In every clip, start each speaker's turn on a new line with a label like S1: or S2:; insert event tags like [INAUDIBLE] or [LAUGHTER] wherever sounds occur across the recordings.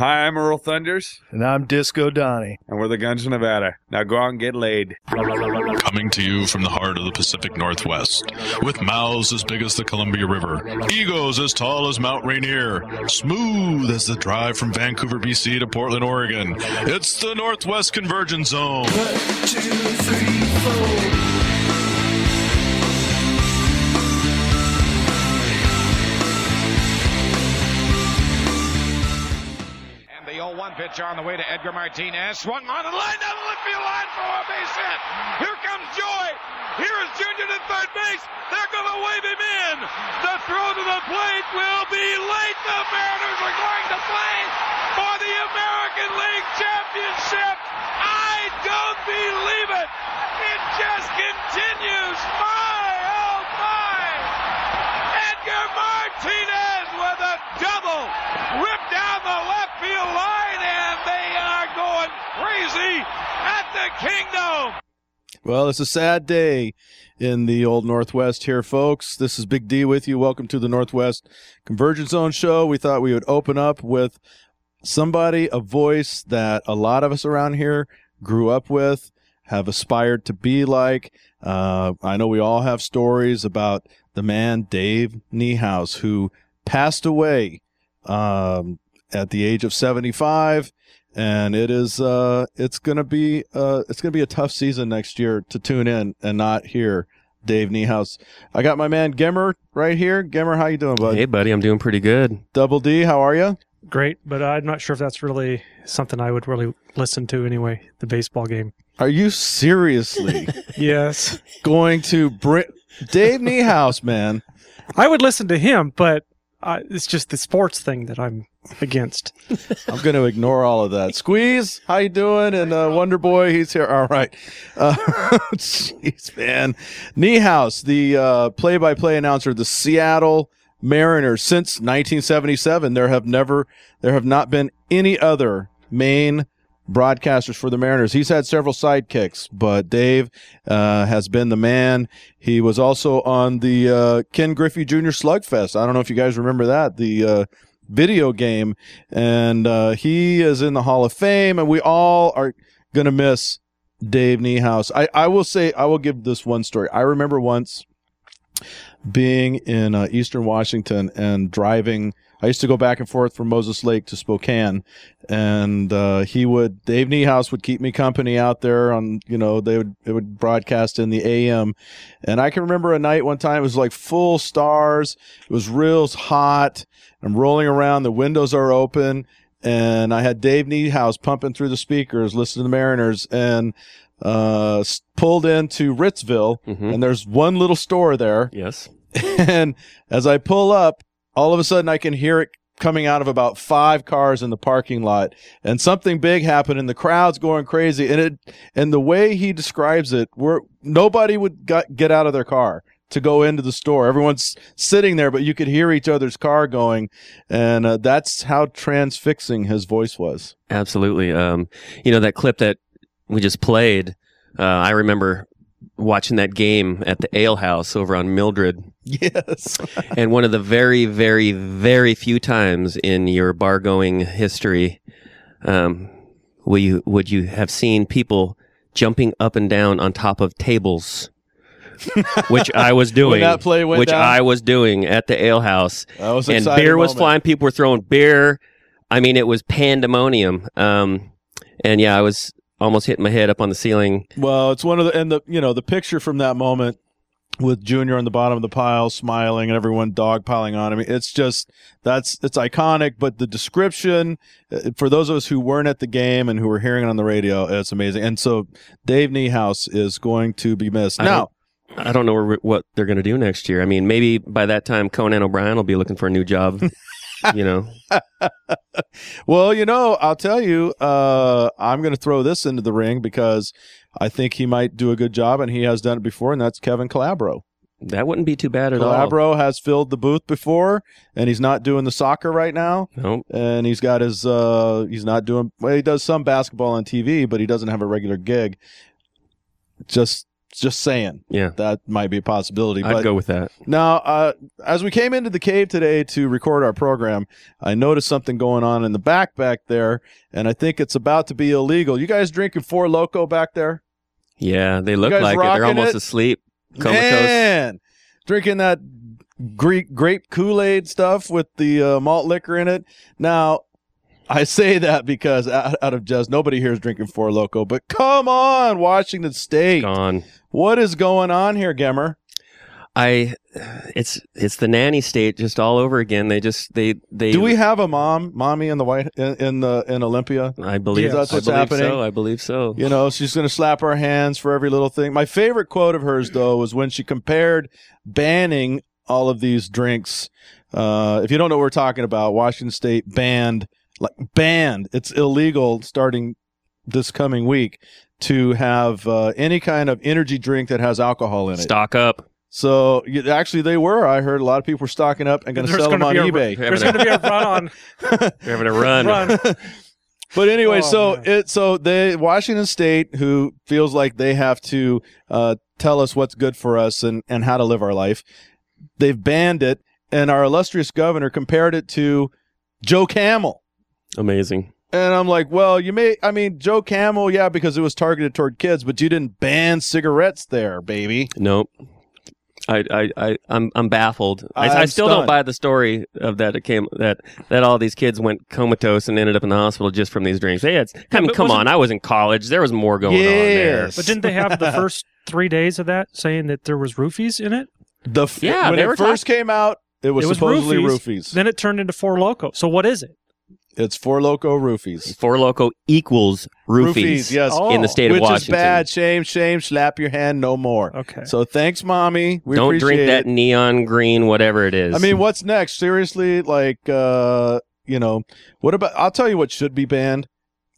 S1: Hi, I'm Earl Thunders,
S2: And I'm Disco Donnie.
S1: and we're the Guns of Nevada. Now go out and get laid.
S3: Coming to you from the heart of the Pacific Northwest, with mouths as big as the Columbia River, egos as tall as Mount Rainier, smooth as the drive from Vancouver, BC to Portland, Oregon. It's the Northwest Convergence Zone.
S4: And the 0 1 pitch on the way to Edgar Martinez. Swung on and line down the left field line for a base hit. Here comes Joey. Here is Junior to third base. They're going to wave him in. The throw to the plate will be late. The Mariners are going to play for the American League Championship. I don't believe it. It just continues. My, oh my. Edgar Martinez with a double. Ripped down the left field line, and they are going crazy at the Kingdome.
S5: Well, it's a sad day in the old Northwest here, folks. This is Big D with you. Welcome to the Northwest Convergence Zone show. We thought we would open up with somebody, a voice that a lot of us around here grew up with, have aspired to be like. Uh, I know we all have stories about the man Dave Niehaus who passed away um, at the age of 75 and it is uh it's gonna be uh it's gonna be a tough season next year to tune in and not hear Dave Niehaus. I got my man Gemmer right here. Gemmer, how you doing, bud?
S6: Hey, buddy, I'm doing pretty good.
S5: Double D, how are you?
S7: great, but I'm not sure if that's really something I would really listen to anyway. The baseball game.
S5: Are you seriously [LAUGHS]
S7: Yes,
S5: going to bring Dave Niehaus, man?
S7: I would listen to him, but it's just the sports thing that I'm against. [LAUGHS]
S5: I'm going to ignore all of that. Squeeze, how you doing? And uh, Wonder Boy, he's here. All right. Uh, [LAUGHS] Jeez, man. Niehaus, the uh, play-by-play announcer of the Seattle Mariners since 1977. There have never, there have not been any other main broadcasters for the Mariners. He's had several sidekicks, but Dave uh, has been the man. He was also on the uh, Ken Griffey Jr. Slugfest. I don't know if you guys remember that. The uh, video game, and uh, he is in the Hall of Fame, and we all are gonna miss Dave Niehaus. I, I will say I will give this one story. I remember once being in uh, Eastern Washington and driving. I used to go back and forth from Moses Lake to Spokane, and uh, he would Dave Niehaus would keep me company out there on you know they would it would broadcast in the AM, and I can remember a night one time it was like full stars. It was real hot. I'm rolling around. The windows are open, and I had Dave Niehaus pumping through the speakers, listening to the Mariners, and uh, pulled into Ritzville,
S6: Mhm.
S5: and there's one little store there.
S6: Yes. [LAUGHS]
S5: And as I pull up, all of a sudden I can hear it coming out of about five cars in the parking lot, and something big happened, and the crowd's going crazy. And it and the way he describes it, where nobody would got, get out of their car to go into the store. Everyone's sitting there, but you could hear each other's car going, and uh, that's how transfixing his voice was.
S6: Absolutely. Um, you know that clip that we just played. Uh, I remember watching that game at the Ale House over on Mildred,
S5: Yes. [LAUGHS]
S6: and one of the very, very, very few times in your bar going history, um, will you would you have seen people jumping up and down on top of tables? [LAUGHS] which I was doing.
S5: that play went
S6: which
S5: down?
S6: I was doing at the Ale House. And beer was flying. People were throwing beer. I mean, it was pandemonium. Um, and yeah, I was almost hitting my head up on the ceiling.
S5: Well, it's one of the and the you know the picture from that moment with Junior on the bottom of the pile smiling and everyone dogpiling on him. It's just that's it's iconic. But the description uh, for those of us who weren't at the game and who were hearing it on the radio, it's amazing. And so Dave Niehaus is going to be missed
S6: I
S5: now.
S6: I don't know where, what they're going to do next year. I mean, maybe by that time Conan O'Brien will be looking for a new job. [LAUGHS] you know, [LAUGHS]
S5: Well, you know, I'll tell you, uh, I'm going to throw this into the ring because I think he might do a good job, and he has done it before, and that's Kevin Calabro.
S6: that wouldn't be too bad at all.
S5: Calabro has filled the booth before, and he's not doing the soccer right now.
S6: Nope.
S5: and he's got his uh he's not doing well he does some basketball on TV but he doesn't have a regular gig just Just saying.
S6: Yeah.
S5: That might be a possibility.
S6: I'd
S5: but
S6: go with that.
S5: now, uh, as we came into the cave today to record our program, I noticed something going on in the back back there, and I think it's about to be illegal. You guys drinking Four Loco back there?
S6: Yeah, they look like it. They're almost
S5: it?
S6: asleep. Comatose.
S5: Man, drinking that Greek grape Kool Aid stuff with the uh, malt liquor in it. Now, I say that because out, out of jest, nobody here is drinking Four Loco. But come on, Washington State,
S6: Gone.
S5: What is going on here, Gemmer?
S6: I, it's it's the nanny state just all over again. They just they they.
S5: Do we have a mom, mommy in the white in, in the in Olympia?
S6: I believe
S7: Yes.
S5: That's
S6: I
S5: what's
S6: believe
S5: happening?
S6: So I believe so.
S5: You know, she's going to slap our hands for every little thing. My favorite quote of hers, though, was when she compared banning all of these drinks. Uh, if you don't know what we're talking about, Washington State banned, like banned, it's illegal starting this coming week to have uh, any kind of energy drink that has alcohol in it.
S6: Stock up.
S5: So y- actually, they were. I heard a lot of people were stocking up and going to sell them on
S7: gonna a-
S5: eBay.
S7: There's going to be a run on [LAUGHS]
S6: They're having a run.
S7: run. [LAUGHS]
S5: But anyway,
S7: Oh,
S5: so
S7: man.
S5: it so they Washington State, who feels like they have to uh, tell us what's good for us and and how to live our life, they've banned it, and our illustrious governor compared it to Joe Camel.
S6: Amazing.
S5: And I'm like, well, you may, I mean, Joe Camel, yeah, because it was targeted toward kids, but you didn't ban cigarettes there, baby.
S6: Nope. I, I, I, I'm, I'm baffled. I, I
S5: I'm
S6: still
S5: stunned.
S6: don't buy the story of that. It came that that all these kids went comatose and ended up in the hospital just from these drinks. They had, I mean,
S7: but
S6: come
S7: wasn't-
S6: on. I was in college. There was more going on there.
S5: Yes.
S7: But didn't they have the [LAUGHS] first three days of that saying that there was roofies in it?
S5: The f-
S6: Yeah,
S5: when
S6: they
S5: it
S6: were
S5: first came out, it was,
S7: It was
S5: supposedly
S7: roofies.
S5: roofies.
S7: Then it turned into Four Loco. So what is it?
S5: It's Four Loco roofies.
S6: Four Loco equals roofies,
S5: yes.
S7: Oh.
S6: in the state
S5: Which
S6: of Washington.
S5: is bad. Shame, shame. Slap your hand no more.
S7: Okay.
S5: So thanks, mommy. We
S6: Don't drink that
S5: it.
S6: neon green, whatever it is.
S5: I mean, what's next? Seriously, like, uh, you know, what about? I'll tell you what should be banned: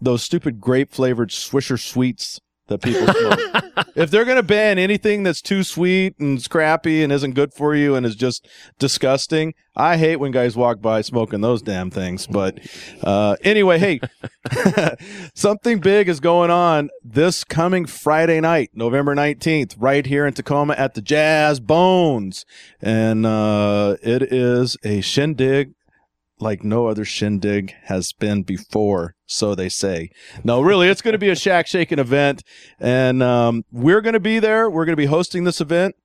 S5: those stupid grape flavored Swisher sweets that people smoke. [LAUGHS] if they're gonna ban anything that's too sweet and scrappy and isn't good for you and is just disgusting, I hate when guys walk by smoking those damn things. But uh, anyway, hey, [LAUGHS] something big is going on this coming Friday night, November 19th, right here in Tacoma at the Jazz Bones. And uh, it is a shindig like no other shindig has been before, so they say. No, really, it's going to be a shack shaking event. And um, we're going to be there. We're going to be hosting this event.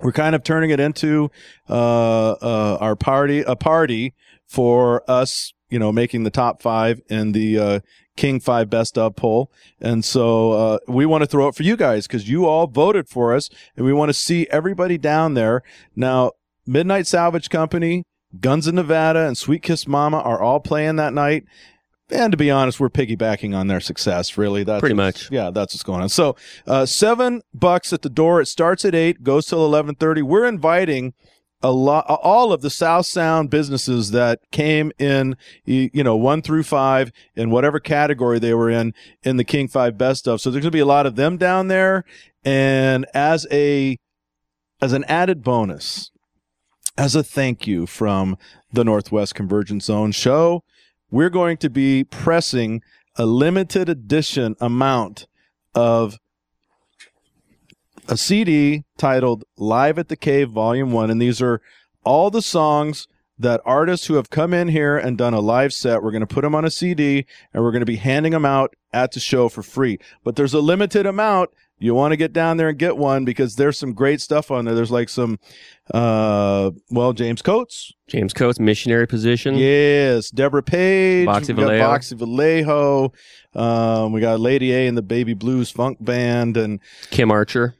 S5: We're kind of turning it into uh, uh, our party, a party for us, you know, making the top five in the uh, King Five Best of poll. And so uh, we want to throw it for you guys because you all voted for us, and we want to see everybody down there. Now, Midnight Salvage Company, Guns in Nevada, and Sweet Kiss Mama are all playing that night. And to be honest, we're piggybacking on their success. Really, that's
S6: Pretty much.
S5: yeah, that's what's going on. So, uh, seven bucks at the door. It starts at eight, goes till eleven thirty. We're inviting a lot, all of the South Sound businesses that came in, you know, one through five in whatever category they were in in the King Five Best of. So there's going to be a lot of them down there, and as a as an added bonus, as a thank you from the Northwest Convergence Zone show, we're going to be pressing a limited edition amount of a CD titled Live at the Cave Volume 1. And these are all the songs that artists who have come in here and done a live set, we're going to put them on a CD and we're going to be handing them out at the show for free. But there's a limited amount. You want to get down there and get one because there's some great stuff on there. There's like some, uh, well, James Coates,
S6: James Coates, missionary position.
S5: Yes, Deborah Page.
S6: Boxy
S5: we got
S6: Vallejo.
S5: Boxy Vallejo. Um, we got Lady A and the Baby Blues Funk Band and
S6: Kim Archer.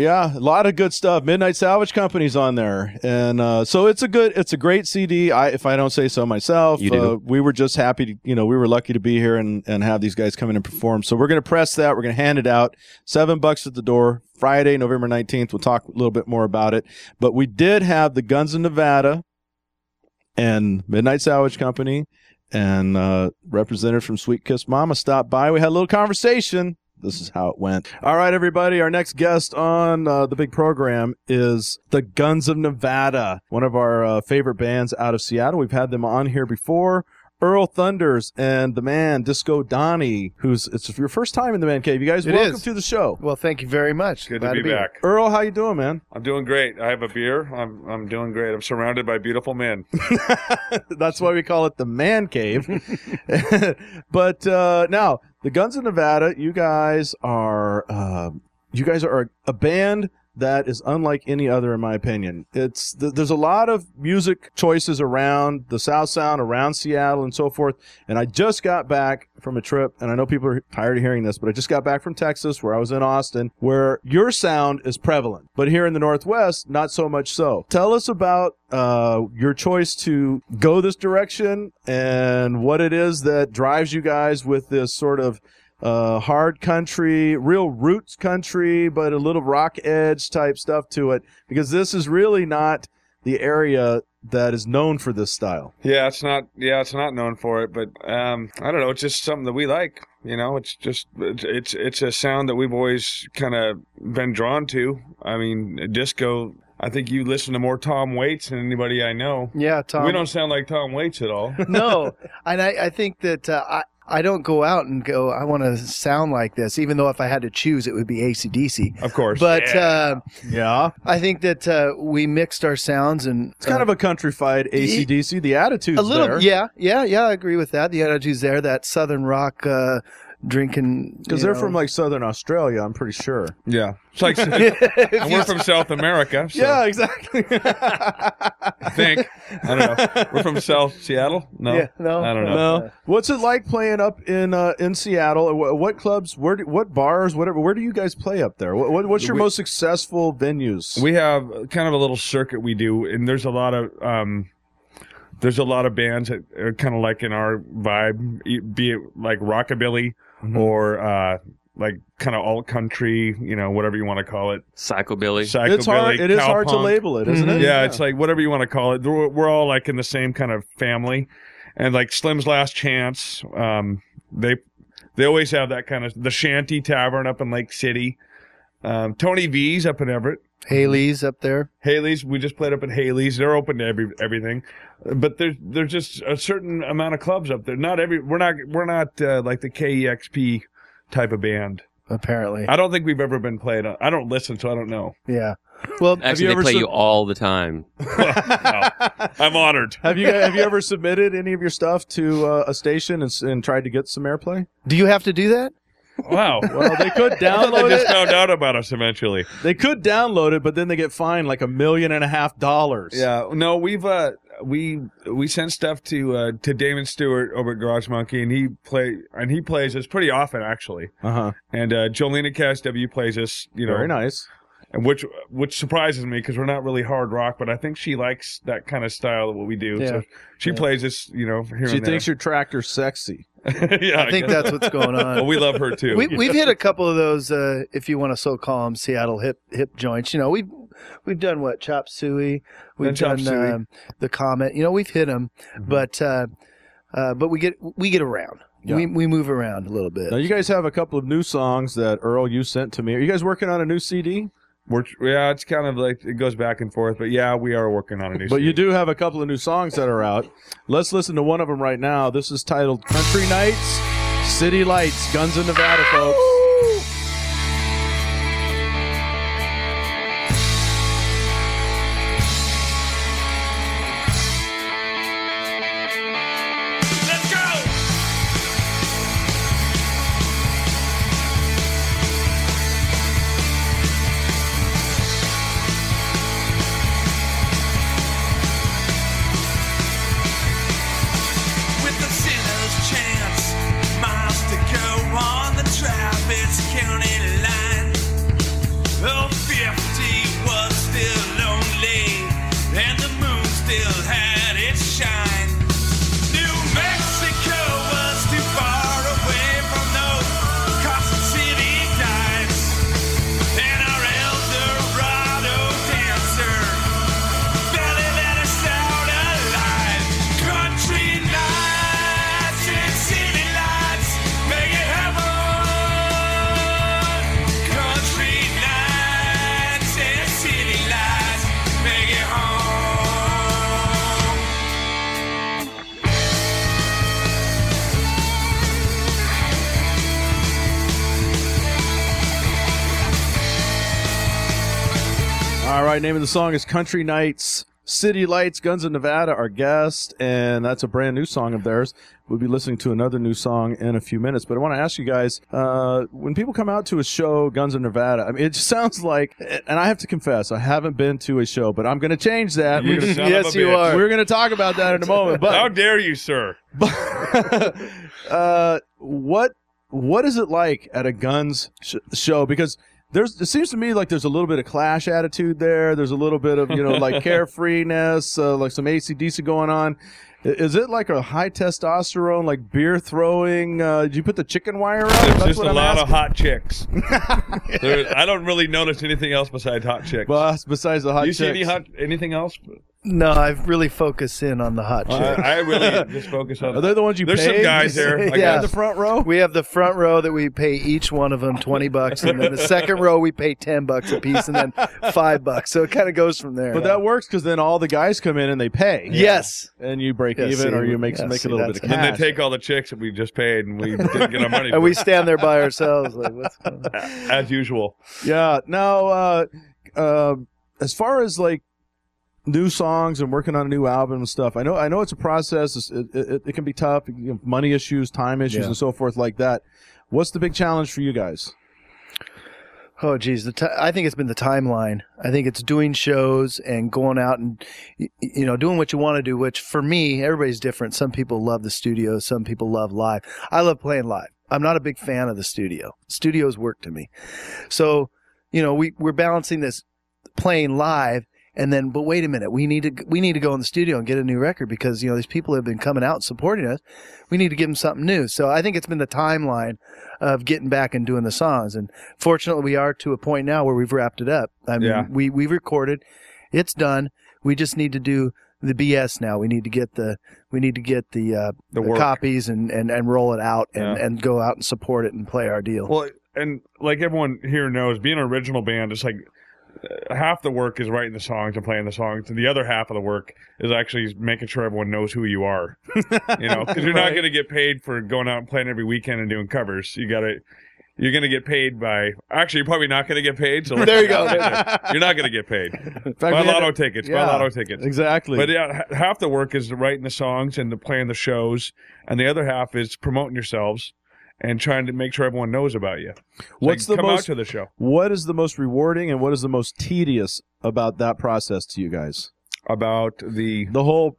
S5: Yeah, a lot of good stuff. Midnight Salvage Company's on there, and uh, so it's a good, it's a great CD. I, if I don't say so myself,
S6: You do.
S5: Uh, we were just happy to, you know, we were lucky to be here and and have these guys come in and perform. So we're gonna press that. We're gonna hand it out. Seven bucks at the door. Friday, November nineteenth. We'll talk a little bit more about it. But we did have the Guns of Nevada and Midnight Salvage Company and uh, representative from Sweet Kiss Mama stopped by. We had a little conversation. This is how it went. All right, everybody. Our next guest on uh, the big program is the Guns of Nevada, one of our uh, favorite bands out of Seattle. We've had them on here before. Earl Thunders and the man Disco Donnie, who's it's your first time in the Man Cave. You guys,
S2: It
S5: welcome
S2: is.
S5: to the show.
S2: Well, thank you very much.
S1: Good
S2: Glad
S1: to be
S2: here.
S1: back.
S5: Earl, how you doing, man?
S1: I'm doing great. I have a beer. I'm I'm doing great. I'm surrounded by beautiful men. [LAUGHS]
S5: That's why we call it the Man Cave. [LAUGHS] but uh, now, the Guns of Nevada, you guys are uh, you guys are a band that is unlike any other, in my opinion. It's th- there's a lot of music choices around the South Sound, around Seattle, and so forth. And I just got back from a trip, and I know people are tired of hearing this, but I just got back from Texas, where I was in Austin, where your sound is prevalent, but here in the Northwest, not so much so. Tell us about uh, your choice to go this direction and what it is that drives you guys with this sort of uh, hard country, real roots country, but a little rock edge type stuff to it, because this is really not the area that is known for this style.
S1: Yeah, it's not. Yeah, it's not known for it, but um, I don't know. It's just something that we like. You know, it's just it's it's, it's a sound that we've always kind of been drawn to. I mean, disco. I think you listen to more Tom Waits than anybody I know.
S2: Yeah, Tom.
S1: we don't sound like Tom Waits at all. [LAUGHS]
S2: no, [LAUGHS] and I, I think that uh, I. I don't go out and go. I want to sound like this, even though if I had to choose, it would be ACDC.
S1: Of course,
S2: But uh,
S5: Yeah.
S2: I think that uh, we mixed our sounds and
S5: It's kind of a countrified ACDC. The attitude's
S2: a little.
S5: there.
S2: Yeah, yeah, yeah. I agree with that. The attitude's there. That southern rock uh, drinking
S5: Because they're
S2: know.
S5: from like southern Australia, I'm pretty sure.
S1: yeah, it's like [LAUGHS] and we're from South America. So
S5: Yeah, exactly.
S1: I think I don't know. We're from South Seattle. No,
S2: Yeah, no,
S1: I don't know.
S5: no. What's it like playing up in uh, in Seattle? What, what clubs? Where? Do, what bars? Whatever. Where do you guys play up there? What, what, what's your
S1: We-
S5: most successful venues?
S1: We have kind of a little circuit we do, and there's a lot of um, there's a lot of bands that are kind of like in our vibe, e- be it like rockabilly
S5: Mhm.
S1: or uh, like kind of alt country, you know, whatever you want to call it.
S6: Psychobilly.
S1: Psychobilly,
S5: it's hard. It is hard to label it, isn't it?
S1: Yeah, it's like whatever you want to call it. We're, we're all like in the same kind of family, and like Slim's Last Chance. Um, they they always have that kind of the Shanty Tavern up in Lake City. Um, Tony V's up in Everett.
S2: Haley's up there.
S1: Haley's. We just played up at Haley's. They're open to every everything, but there's there's just a certain amount of clubs up there. Not every. We're not we're not uh, like the KEXP type of band.
S2: Apparently,
S1: I don't think we've ever been played. On, I don't listen, so I don't know.
S2: yeah. Well,
S6: Actually,
S5: you
S6: they
S5: ever
S6: play
S5: sub-
S6: you all the time. [LAUGHS] [LAUGHS]
S1: I'm honored.
S5: Have you have you ever submitted any of your stuff to uh, a station and, and tried to get some airplay?
S2: do you have to do that?
S1: Wow. [LAUGHS]
S5: Well, they could
S1: I
S5: download
S1: just
S5: it.
S1: found out about us eventually.
S5: They could download it, but then they get fined like a million and a half dollars.
S1: Yeah, no, we've uh we we sent stuff to uh to Damon Stewart over at Garage Monkey, and he play and he plays us pretty often actually.
S5: Uh huh.
S1: And uh Jolena Cass W plays us, you know,
S5: Very nice.
S1: And which which surprises me because we're not really hard rock, but I think she likes that kind of style of what we do.
S2: Yeah.
S1: So she
S2: Yeah.
S1: plays this, you know, here
S5: She
S1: and
S5: thinks your tractor's sexy. [LAUGHS]
S1: yeah,
S2: I think
S1: guess.
S2: that's what's going on.
S1: Well, we love her too.
S2: we, [LAUGHS] we've hit a couple of those, uh, if you want to so call them, Seattle hip hip joints. You know, we've we've done what chop suey, we've
S1: Done chop
S2: done
S1: suey.
S2: um, the comet. You know, we've hit them, but uh, uh, but we get we get around.
S5: Yeah.
S2: We we move around a little bit.
S5: Now you guys have a couple of new songs that Earl you sent to me. Are you guys working on a new CD?
S1: We're, yeah, it's kind of like it goes back and forth, but yeah, we are working on a new.
S5: But you do have a couple of new songs that are out. Let's listen to one of them right now. This is titled "Country Nights, City Lights, Guns in Nevada," folks. Right, name of the song is Country Nights. City Lights, Guns of Nevada, our guest, and that's a brand new song of theirs. We'll be listening to another new song in a few minutes. But I want to ask you guys, uh, when people come out to a show, Guns of Nevada, I mean, it [LAUGHS] sounds like, and I have to confess, I haven't been to a show, but I'm going to change that.
S1: You
S5: We're gonna, [LAUGHS]
S1: son of a
S2: yes, you
S1: bitch.
S2: are.
S5: we're going to talk about that in a moment. But
S1: How dare you, sir? [LAUGHS]
S5: uh, what what is it like at a guns sh- show? Because there's it seems to me like there's a little bit of clash attitude there. There's a little bit of you know like [LAUGHS] carefreeness, uh, like some ACDC going on. Is it like a high testosterone, like beer throwing? Uh, did you put the chicken wire up?
S1: It's
S5: That's
S1: just a
S5: I'm
S1: lot of hot chicks. [LAUGHS] There- I don't really notice anything else besides hot chicks.
S5: Well, besides the hot
S1: you see any
S5: chicks.
S1: hot anything else?
S2: No, I've really focused in on the hot
S1: I,
S2: chick.
S1: I really [LAUGHS] just focus on.
S5: Are they the ones you pay?
S1: There's some guys there. Like,
S2: Yeah.
S5: in the front row?
S2: We have the front row that we pay each one of them twenty bucks, and then the second row we pay ten bucks a piece, and then five bucks. So it kind of goes from there.
S5: But that works because then all the guys come in and they pay.
S2: yes,
S5: And you break
S2: Yeah,
S5: even
S2: see,
S5: or you make,
S2: yeah,
S5: make
S2: see,
S5: a little bit of
S2: that's-
S5: cash.
S1: Then they take all the chicks that we just paid and we didn't get our money. [LAUGHS]
S2: and we stand there by ourselves. Like, what's [LAUGHS] going on?
S1: as usual.
S5: Yeah. Now, uh, uh, as far as like new songs and working on a new album and stuff, I know I know it's a process. It's- It, it, it can be tough. You know, money issues, time issues,
S2: Yeah.
S5: and so forth like that. What's the big challenge for you guys?
S2: Oh, geez. The ti I think it's been the timeline. I think it's doing shows and going out and, you know, doing what you want to do, which for me, everybody's different. Some people love the studio. Some people love live. I love playing live. I'm not a big fan of the studio. Studios work to me. So, you know, we, we're balancing this playing live and then, but wait a minute, we need to, we need to go in the studio and get a new record because, you know, these people have been coming out and supporting us. We need to give them something new. So I think it's been the timeline of getting back and doing the songs. And fortunately, we are to a point now where we've wrapped it up. I mean,
S1: Yeah.
S2: we we've recorded, it's done. We just need to do the BS now. We need to get the we need to get the uh,
S1: The
S2: the copies and, and and roll it out and
S1: Yeah.
S2: and go out and support it and play our deal.
S1: Well, and like everyone here knows, being an original band is like half the work is writing the songs and playing the songs, and the other half of the work is actually making sure everyone knows who you are. [LAUGHS] You know, because you're not
S5: Right.
S1: going to get paid for going out and playing every weekend and doing covers. You got to. You're going to get paid by. Actually, you're probably not going to get paid. So [LAUGHS]
S2: There you go.
S1: there. You're not going to get paid. [LAUGHS]
S5: Fact,
S1: Buy lotto
S5: to-
S1: tickets.
S5: yeah.
S1: Buy lotto tickets.
S5: Exactly.
S1: But yeah, half the work is writing the songs and the playing the shows, and the other half is promoting yourselves and trying to make sure everyone knows about you. So
S5: What's
S1: like,
S5: the
S1: come
S5: most
S1: out to the show
S5: what is the most rewarding and what is the most tedious about that process to you guys?
S1: about the
S5: The whole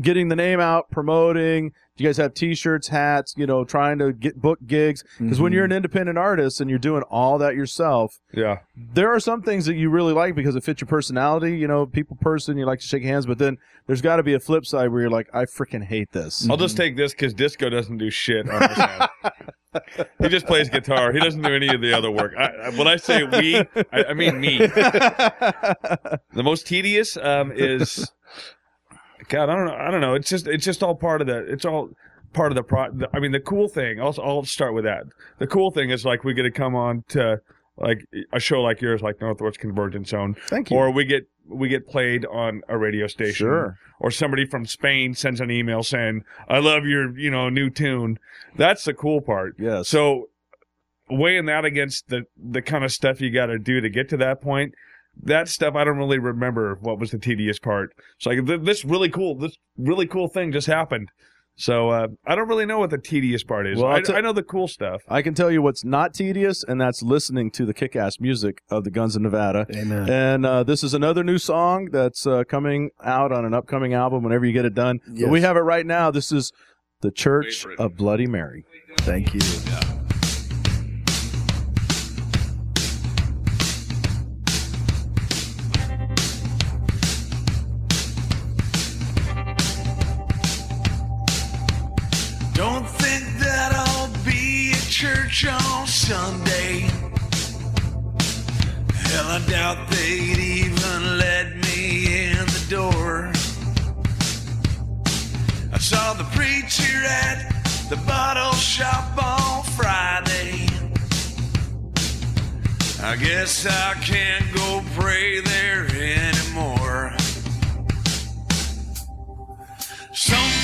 S5: getting the name out, promoting. Do you guys have T-shirts, hats? You know, trying to get book gigs because when
S2: Mhm.
S5: you're an independent artist and you're doing all that yourself,
S1: yeah.
S5: there are some things that you really like because it fits your personality. You know, people person, you like to shake hands, but then there's got to be a flip side where you're like, I freaking hate this.
S1: I'll just take this because Disco doesn't do shit on this end. [LAUGHS] he just plays guitar. He doesn't do any of the other work. I, I- when I say we, I, I mean me. [LAUGHS] The most tedious um, is, God, I don't know. I don't know. It's just it's just all part of the. It's all part of the pro. the- I mean, the cool thing. I'll I'll start with that. The cool thing is like we get to come on to like a show like yours, like Northwest Convergence Zone,
S5: Thank you.
S1: or we get we get played on a radio station
S5: Sure.
S1: or somebody from Spain sends an email saying, "I love your, you know, new tune." That's the cool part.
S5: Yes.
S1: So weighing that against the the kind of stuff you got to do to get to that point, that stuff I don't really remember what was the tedious part. It's like th- this really cool, this really cool thing just happened. So uh, I don't really know what the tedious part is.
S5: Well, I'll
S1: I,
S5: t-
S1: I know the cool stuff.
S5: I can tell you what's not tedious, and that's listening to the kick-ass music of the Guns of Nevada.
S2: Amen.
S5: And uh, this is another new song that's uh, coming out on an upcoming album whenever you get it done. But
S2: Yes.
S5: we have it right now. This is The Church
S3: Wait
S5: of Bloody Mary.
S2: Thank you.
S8: Don't church on Sunday. Hell, I doubt they'd even let me in the door. I saw the preacher at the bottle shop on Friday. I guess I can't go pray there anymore. Some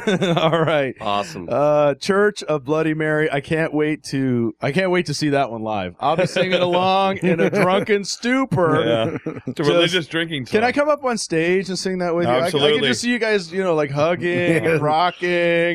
S8: [LAUGHS] All
S5: right.
S6: Awesome.
S5: Uh, Church of Bloody Mary. I can't wait to. I can't wait to see that one live. I'll be singing along in a drunken stupor.
S1: Yeah. [LAUGHS] It's a religious drinking song.
S5: Can I come up on stage and sing that with you? I- I,
S1: Absolutely.
S5: can just see you guys, you know, like hugging and rocking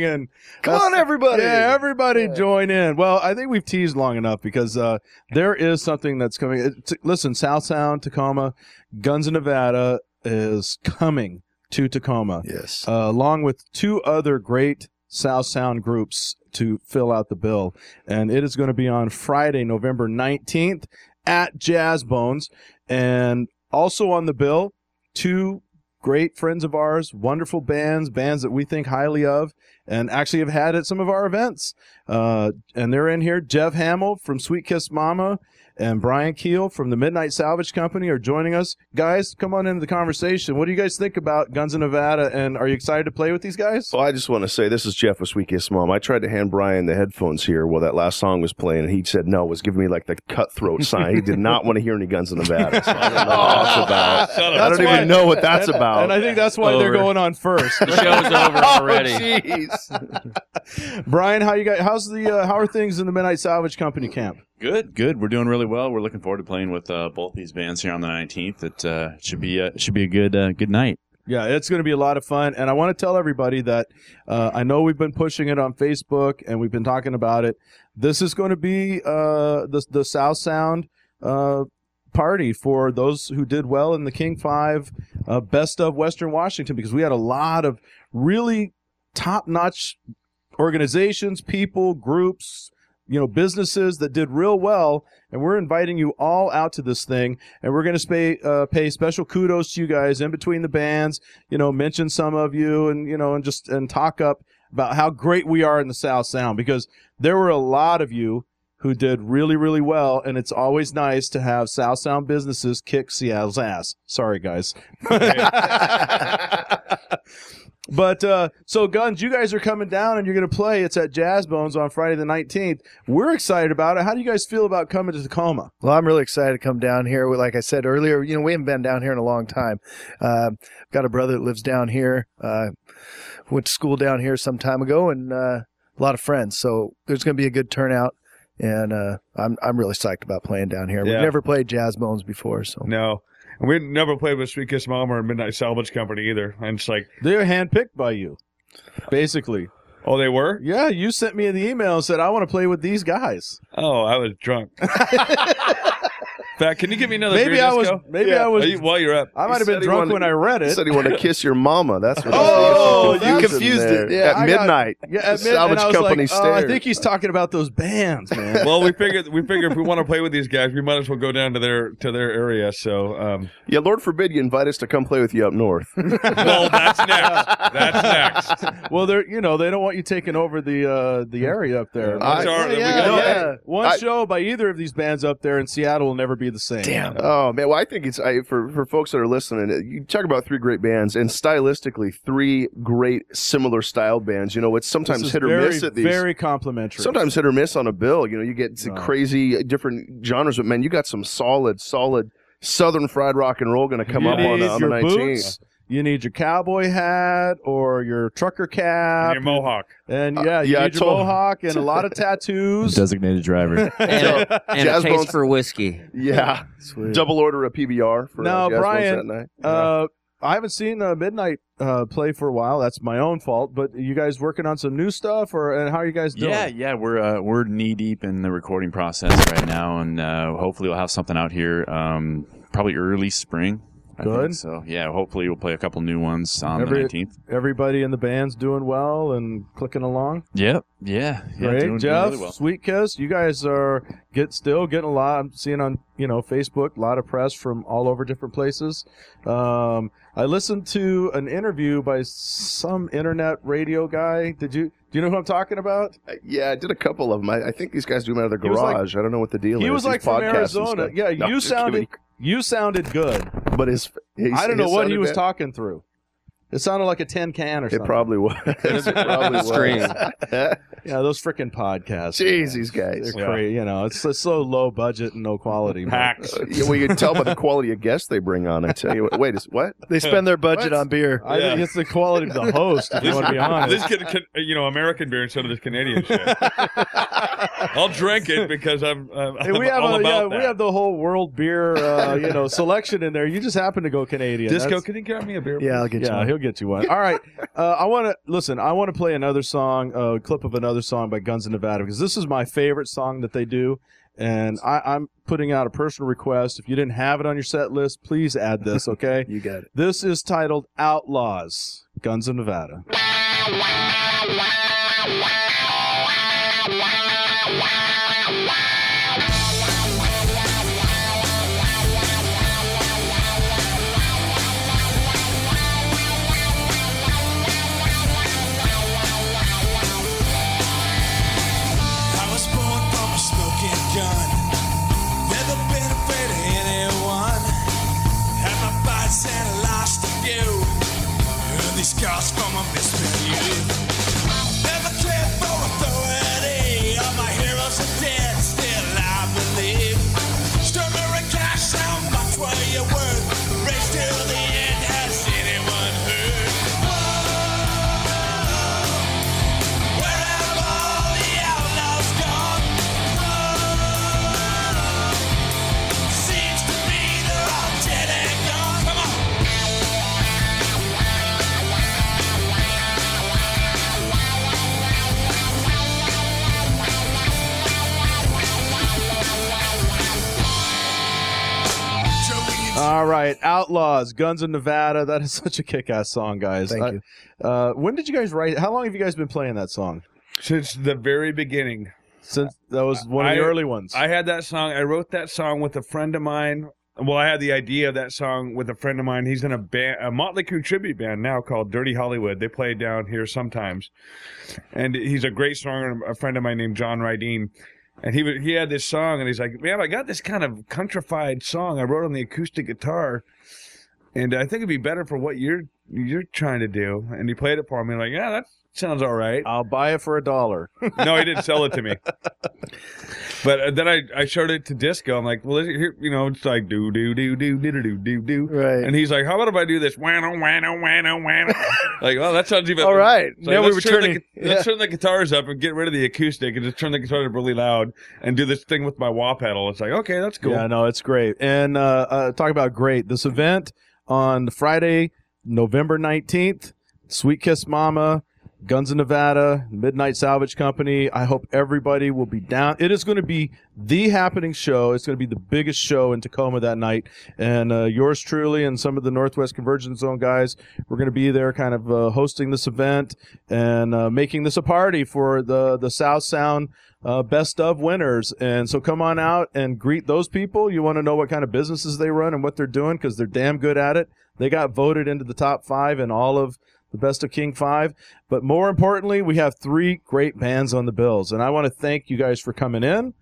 S5: and [LAUGHS]
S2: Come on, everybody.
S5: Yeah, everybody join in. Well, I think we've teased long enough because uh, there is something that's coming. It- t- listen, South Sound, Tacoma, Guns of Nevada is coming to Tacoma
S2: Yes.
S5: uh, along with two other great South Sound groups to fill out the bill. And it is going to be on Friday, November 19th at Jazz Bones. And also on the bill, two great friends of ours, wonderful bands, bands that we think highly of, and actually have had at some of our events. Uh, and they're in here. Jeff Hamill from Sweet Kiss Mama and Brian Keel from the Midnight Salvage Company are joining us. Guys, come on into the conversation. What do you guys think about Guns of Nevada? And are you excited to play with these guys?
S9: Well, I just want to say this is Jeff with Sweet Mom. I tried to hand Brian the headphones here while that last song was playing, and he said no, was giving me like the cutthroat [LAUGHS] sign. He did not want to hear any Guns in Nevada. So I don't know what that's about. I don't
S5: why-
S9: even know what that's
S5: and,
S9: about.
S5: And I think that's why they're going on first. [LAUGHS]
S6: the show's over [LAUGHS] already.
S9: Jeez.
S5: Brian, how you guys? How's the uh, how are things in the Midnight Salvage Company camp?
S10: Good, good. We're doing really well. We're looking forward to playing with uh, both these bands here on the 19th. It uh, should be uh, should be a good uh, good night.
S5: Yeah, it's going to be a lot of fun, and I want to tell everybody that uh, I know we've been pushing it on Facebook and we've been talking about it. This is going to be uh, the the South Sound uh, party for those who did well in the King Five uh, Best of Western Washington because we had a lot of really top notch organizations, people, groups, you know, businesses that did real well, and we're inviting you all out to this thing, and we're going to pay uh, pay special kudos to you guys in between the bands. You know, mention some of you, and you know, and just and talk up about how great we are in the South Sound because there were a lot of you who did really really well, and it's always nice to have South Sound businesses kick Seattle's ass. Sorry, guys. [LAUGHS] [LAUGHS] But uh, so guns, you guys are coming down and you're going to play. It's at Jazz Bones on Friday the 19th. We're excited about it. How do you guys feel about coming to Tacoma?
S2: Well, I'm really excited to come down here. Like I said earlier, you know, we haven't been down here in a long time. Uh, I've got a brother that lives down here. Uh, went to school down here some time ago, and uh, a lot of friends. So there's going to be a good turnout, and uh, I'm I'm really psyched about playing down here.
S1: Yeah.
S2: We've never played Jazz Bones before, so
S1: No. And we never played with Sweet Kiss Mama or Midnight Salvage Company either. And it's like,
S5: They're handpicked by you, basically.
S1: oh, they were?
S5: Yeah, you sent me the email and said I want to play with these guys.
S1: Oh, I was drunk. [LAUGHS] Fat, can you give me another
S5: Maybe
S1: beer,
S5: I was.
S1: Disco?
S5: Maybe
S9: Yeah.
S5: I was.
S1: Are you- while you're up.
S5: I might have been drunk
S9: wanted-
S5: when I read
S9: He
S5: it.
S9: said he wanted to [LAUGHS] kiss your mama. That's what.
S5: Oh,
S9: he
S5: you
S2: confused it. Yeah,
S9: at
S5: I got-
S9: midnight.
S5: Yeah,
S9: the
S5: at mid-
S9: salvage
S5: I was
S9: company
S5: like, oh, I think he's talking about those bands, man. [LAUGHS]
S1: Well, we figured we figured if we want to play with these guys, we might as well go down to their to their area. So, um,
S9: yeah, Lord forbid you invite us to come play with you up north. [LAUGHS]
S1: well, that's next. That's next.
S5: well, they're you know they don't want you taking over the uh, the area up there.
S9: I-
S1: That's our-
S5: yeah,
S1: we
S5: yeah,
S1: got-
S5: yeah. One
S9: I-
S5: show by either of these bands up there in Seattle will never be the same.
S2: Damn.
S9: Oh man, well I think it's I, for for folks that are listening. uh, You talk about three great bands, and stylistically, three great similar style bands. You know, it's sometimes hit or
S5: very,
S9: miss at these.
S5: Very complimentary.
S9: Sometimes hit or miss on a bill. You know, you get some
S5: No.
S9: crazy uh, different genres, but man, you got some solid, solid Southern fried rock and roll going to come
S5: you
S9: up on,
S5: need
S9: uh, on the
S5: your
S9: 19th.
S5: Boots. You need your cowboy hat or your trucker cap,
S1: Your mohawk.
S5: and
S9: Uh,
S5: yeah, you
S9: yeah, I
S5: need your mohawk and a lot of [LAUGHS] tattoos.
S10: Designated driver. [LAUGHS]
S6: and a, [LAUGHS] and a
S9: Jazz
S6: taste
S9: Bones-
S6: for whiskey.
S9: Yeah,
S2: Sweet.
S9: double order a PBR for
S5: Now,
S9: uh, Jazz
S5: Brian,
S9: that night.
S5: Uh, I haven't seen uh, Midnight uh, play for a while. That's my own fault. But you guys working on some new stuff, or and how are you guys doing?
S10: Yeah, yeah, we're uh, we're knee deep in the recording process right now, and uh, hopefully we'll have something out here um, probably early spring. I
S5: Good.
S10: so yeah, hopefully we'll play a couple new ones on
S5: Every-
S10: the 19th.
S5: Everybody in the band's doing well and clicking along.
S10: Yep. Yeah. Yeah.
S5: Great,
S10: doing- doing
S5: Jeff,
S10: really well.
S5: Sweet Kiss. You guys are get still getting a lot. I'm seeing on you know Facebook a lot of press from all over different places. Um, I listened to an interview by some internet radio guy. Did you do you know who I'm talking about?
S9: Uh, Yeah, I did a couple of them. I, I think these guys do them out of their
S5: He was like-
S9: garage. I don't know what the deal is.
S5: He was
S9: These
S5: like from Arizona. Yeah,
S9: No,
S5: you sounded
S9: kidding.
S5: you sounded good.
S9: But his, his
S5: I don't know
S9: his
S5: what he was talking through. It sounded like a tin can or
S9: It
S5: something.
S9: probably was. [LAUGHS] it probably
S6: String.
S9: was. [LAUGHS]
S5: yeah, those freaking podcasts.
S9: Jeez, these guys.
S5: They're crazy. You know, it's, it's so low budget and no quality. but-
S1: Hacks.
S9: Uh, well, you can tell by the quality of guests they bring on. I tell you what. Wait, is, what?
S2: They spend their budget
S9: What?
S2: on beer.
S5: I think
S1: Yeah.
S5: it's the quality of the host. If you want to be honest.
S1: This could, could, you know, American beer instead of this Canadian shit. [LAUGHS] I'll drink it because I'm, I'm,
S5: Hey, we
S1: I'm
S5: have
S1: all
S5: a, yeah,
S1: about
S5: we have the whole world beer, uh, you know, selection in there. You just happen to go Canadian.
S1: Disco,
S5: That's-
S1: can you grab me a beer?
S2: Yeah, I'll
S1: please?
S2: get you.
S5: yeah,
S2: one.
S5: He'll get you one. All right, [LAUGHS] uh, I want to listen. I want to play another song, a uh, clip of another song by Guns N' Nevada because this is my favorite song that they do, and I, I'm putting out a personal request. If you didn't have it on your set list, please add this. [LAUGHS] Okay,
S2: You got it.
S5: this is titled "Outlaws." Guns N' Nevada. [LAUGHS]
S8: Outlaws,
S5: Guns in Nevada. That is [LAUGHS] such a kick-ass song, guys.
S2: Thank
S5: I-
S2: you.
S5: Uh, when did you guys write? How long have you guys been playing that song?
S1: Since the very beginning.
S5: Since that was one of the early ones.
S1: I had that song. I wrote that song with a friend of mine. Well, I had the idea of that song with a friend of mine. He's in a band, a Motley Crue tribute band now called Dirty Hollywood. They play down here sometimes, and he's a great songwriter. A friend of mine named John Rydeen, and he he had this song, and he's like, "Man, I got this kind of countrified song I wrote on the acoustic guitar, and I think it'd be better for what you're you're trying to do." And he played it for me. Like, yeah, that sounds all right.
S5: I'll buy it for a dollar. [LAUGHS]
S1: No, he didn't sell it to me. But uh, then I, I showed it to Disco. I'm like, well, here, you know, it's like do do do do do do do do.
S2: Right.
S1: And he's like, how about if I do this? Wano wano wano wano. like, well, that sounds even.
S2: All right.
S1: It's like,
S2: now we were turning.
S1: The,
S2: yeah.
S1: Let's turn the guitars up and get rid of the acoustic and just turn the guitar up really loud and do this thing with my wah pedal. It's like, okay, that's cool.
S5: Yeah, no, it's great. And uh, uh, talk about great. This event on Friday, November 19th, Sweet Kiss Mama, Guns in Nevada, Midnight Salvage Company. I hope everybody will be down. It is going to be the happening show. It's going to be the biggest show in Tacoma that night. And uh, yours truly and some of the Northwest Convergence Zone guys, we're going to be there kind of uh, hosting this event and uh, making this a party for the, the South Sound uh, best of winners. And so come on out and greet those people. You want to know what kind of businesses they run and what they're doing because they're damn good at it. They got voted into the top five in all of the best of King Five. But more importantly, we have three great bands on the bills. And I want to thank you guys for coming in.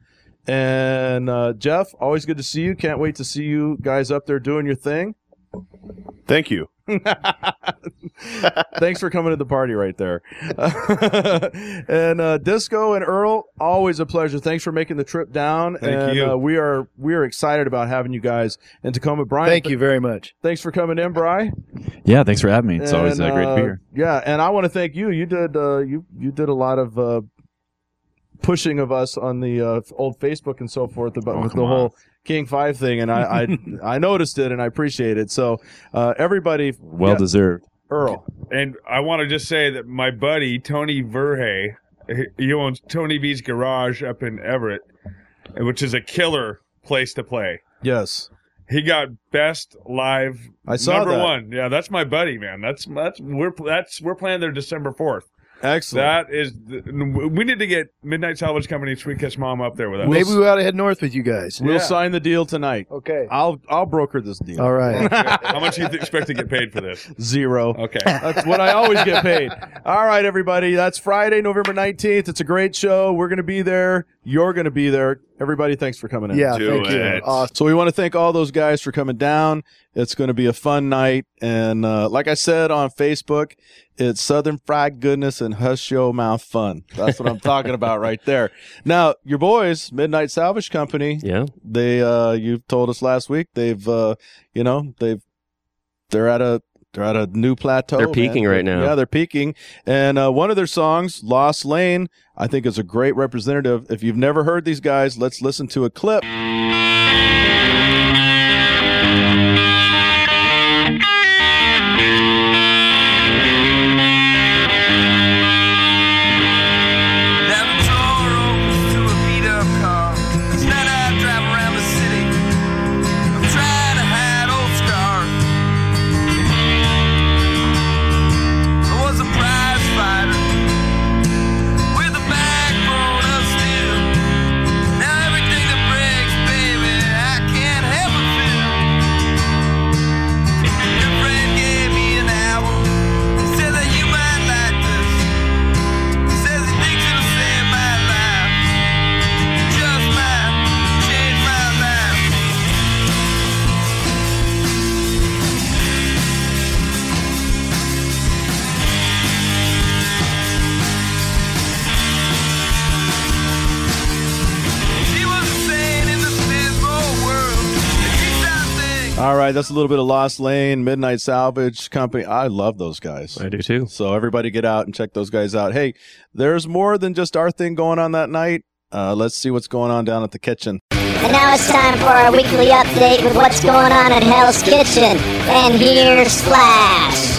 S5: And uh, Jeff, always good to see you. Can't wait to see you guys up there doing your thing.
S9: Thank you. [LAUGHS]
S5: Thanks for coming to the party right there. [LAUGHS] and uh, Disco and Earl, always a pleasure. Thanks for making the trip down.
S1: Thank
S5: and,
S1: you.
S5: Uh, we are we are excited about having you guys in Tacoma. Brian,
S2: Thank you very much.
S5: Thanks for coming in, Bry.
S10: Yeah, thanks for having me. It's always
S5: And,
S10: uh, great to be
S5: uh,
S10: here.
S5: Yeah, and I want to thank you. You did uh, you you did a lot of uh, pushing of us on the uh, old Facebook and so forth about
S10: Oh,
S5: with the
S10: on.
S5: whole King Five thing, and I I, [LAUGHS] I noticed it and I appreciate it. So uh, everybody,
S10: Well
S5: yeah,
S10: deserved.
S5: Earl.
S1: And I want to just say that my buddy Tony Verhey, he- he owns Tony V's Garage up in Everett, which is a killer place to play.
S5: Yes.
S1: He got best live.
S5: I saw
S1: number
S5: that.
S1: one. Yeah, that's my buddy, man. That's that's we're that's we're playing there December fourth.
S5: Excellent.
S1: That is, the, we need to get Midnight Salvage Company Sweet Kiss Mom up there with us.
S2: Maybe we ought to head north with you guys.
S5: we'll
S1: yeah.
S5: sign the deal tonight.
S2: Okay.
S5: I'll I'll broker this deal.
S2: All right. [LAUGHS]
S1: How much do you expect to get paid for this?
S5: Zero.
S1: Okay.
S5: That's what I always get paid. All right, everybody. That's Friday, November 19th. It's a great show. We're going to be there. You're going to be there. Everybody, thanks for coming in.
S2: Yeah,
S1: Do
S2: thank you.
S1: it.
S2: Awesome.
S5: So we want to thank all those guys for coming down. It's going to be a fun night. And uh, like I said on Facebook, it's Southern fried goodness and hush your mouth fun. That's what I'm talking about right there. Now, your boys, Midnight Salvage Company,
S6: Yeah.
S5: they uh you told us last week they've uh you know they've they're at a they're at a new plateau
S6: They're
S5: man.
S6: peaking right now.
S5: yeah they're peaking and uh one of their songs lost lane i think is a great representative if you've never heard these guys let's listen to a clip all right that's a little bit of lost lane midnight salvage company i love those guys
S6: I do too.
S5: so everybody get out and check those guys out hey there's more than just our thing going on that night uh, let's see what's going on down at the kitchen
S11: And now it's time for our weekly update with what's going on at Hell's Kitchen. And here's Flash.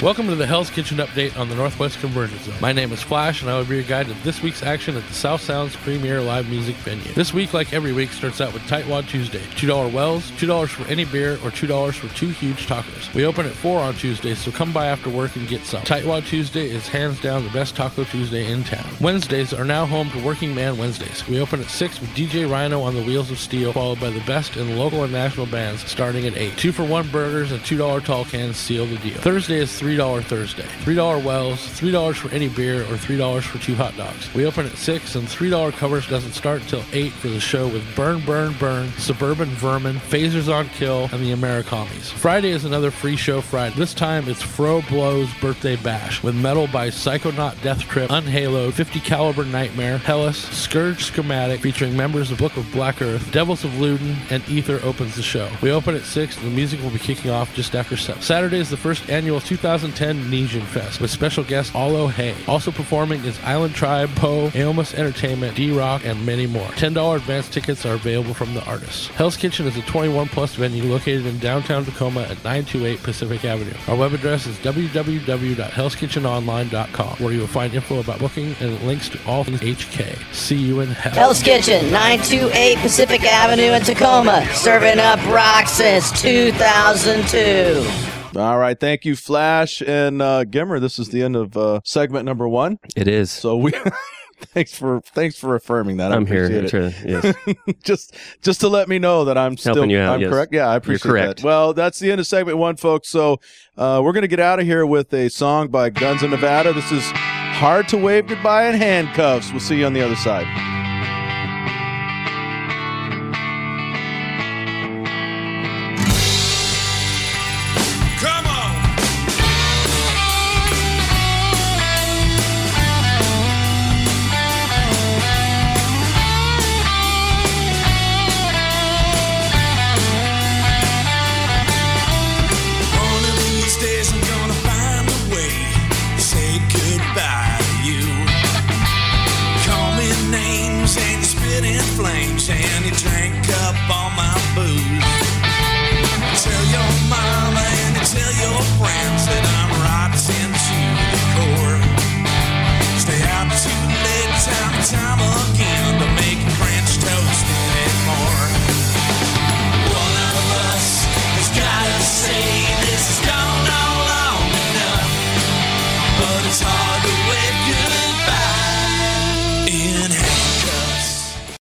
S12: Welcome to the Hell's Kitchen update on the Northwest Convergence Zone. My name is Flash, and I will be your guide to this week's action at the South Sounds premier live music venue. This week, like every week, starts out with Tightwad Tuesday. $2 wells, $2 for any beer, or $2 for two huge tacos. We open at 4 on Tuesdays, so come by after work and get some. Tightwad Tuesday is hands down the best Taco Tuesday in town. Wednesdays are now home to Working Man Wednesdays. We open at 6 with DJ Rhino on the Wheels of Steel, followed by the best in local and national bands starting at 8. Two for one burgers and $2 tall cans seal the deal. Thursday is $3 Thursday. $3 wells, $3 for any beer, or $3 for two hot dogs. We open at 6 and $3 covers doesn't start until 8 for the show with Burn, Burn, Burn, Suburban Vermin, Phasers on Kill, and the Americamis. Friday is another free show Friday. This time it's Fro Blow's birthday bash with metal by Psychonaut Death Trip, Unhaloed, 50 Caliber Nightmare, Hellas, Scourge Schematic featuring members of Book of Black Earth, Devils of Luden, and Ether opens the show. We open at 6 and the music will be kicking off just after 7. Saturday is the first annual 2010 Nesian Fest with special guest Allo Hay. Also performing is Island Tribe, Poe, Aomus Entertainment, D-Rock, and many more. $10 advance tickets are available from the artists. Hell's Kitchen is a 21 plus venue located in downtown Tacoma at 928 Pacific Avenue. Our web address is www.hellskitchenonline.com where you will find info about booking and links to all things HK. See you in hell.
S11: Hell's Kitchen, 928 Pacific Avenue in Tacoma. Serving up rock since 2002.
S5: All right, thank you, Flash and uh, Gimmer. This is the end of uh, segment number one.
S6: It is.
S5: So we [LAUGHS] thanks for thanks for affirming that. I
S6: I'm here to- yes. [LAUGHS]
S5: just just to let me know that I'm still
S6: Helping you out,
S5: I'm
S6: yes.
S5: correct. Yeah, I
S6: You're
S5: appreciate
S6: correct.
S5: that. Well, that's the end of segment one, folks. So uh, we're gonna get out of here with a song by Guns of Nevada. This is "Hard to Wave Goodbye in Handcuffs." We'll see you on the other side.